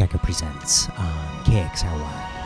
Echo presents um, on KXRY.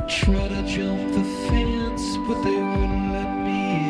I tried to jump the fence, but they wouldn't let me in.